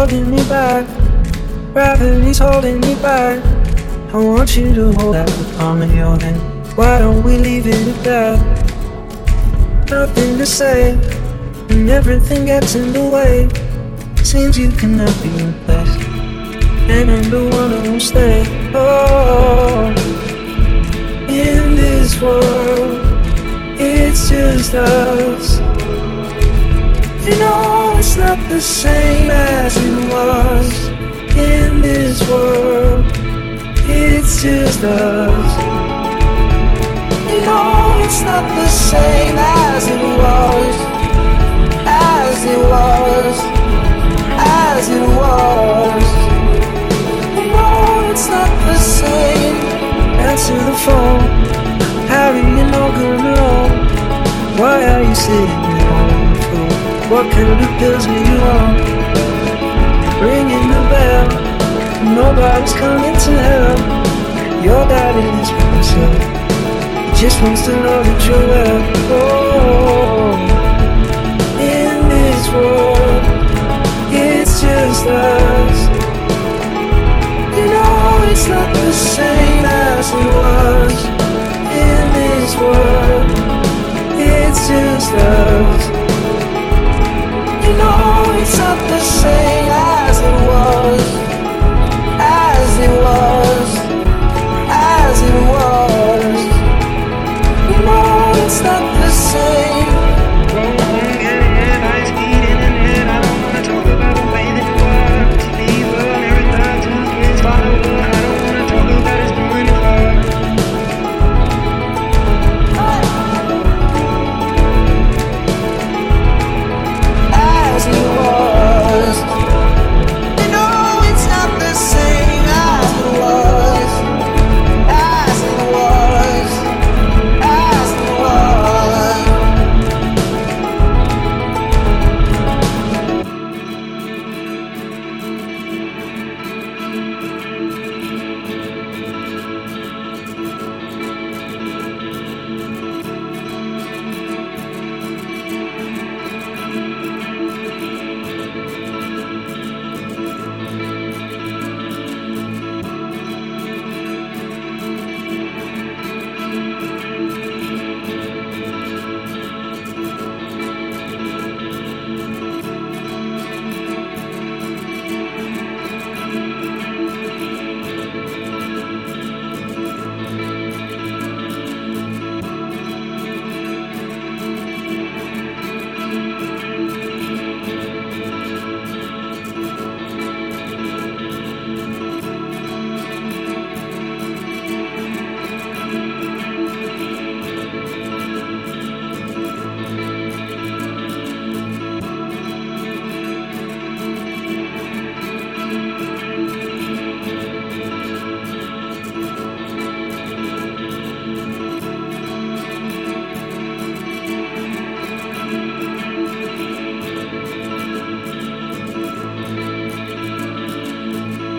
holding me back. Gravity's holding me back. I want you to hold out the palm of your hand. Why don't we leave it at that? Nothing to say, and everything gets in the way. Seems you cannot be replaced, and I'm the one who will stay. Oh, in this world, it's just us. You know it's not the same as You know it's not the same as it was, as it was, as it was. You know it's not the same. Answer the phone. Harry, you're no good alone. Why are you sitting there on the floor? What kind of pills are you on? Ringing the bell. Nobody's coming to help. In this himself. He just wants to know that you're well. Oh, in this world, it's just us. You know it's not the same as it was in this world. so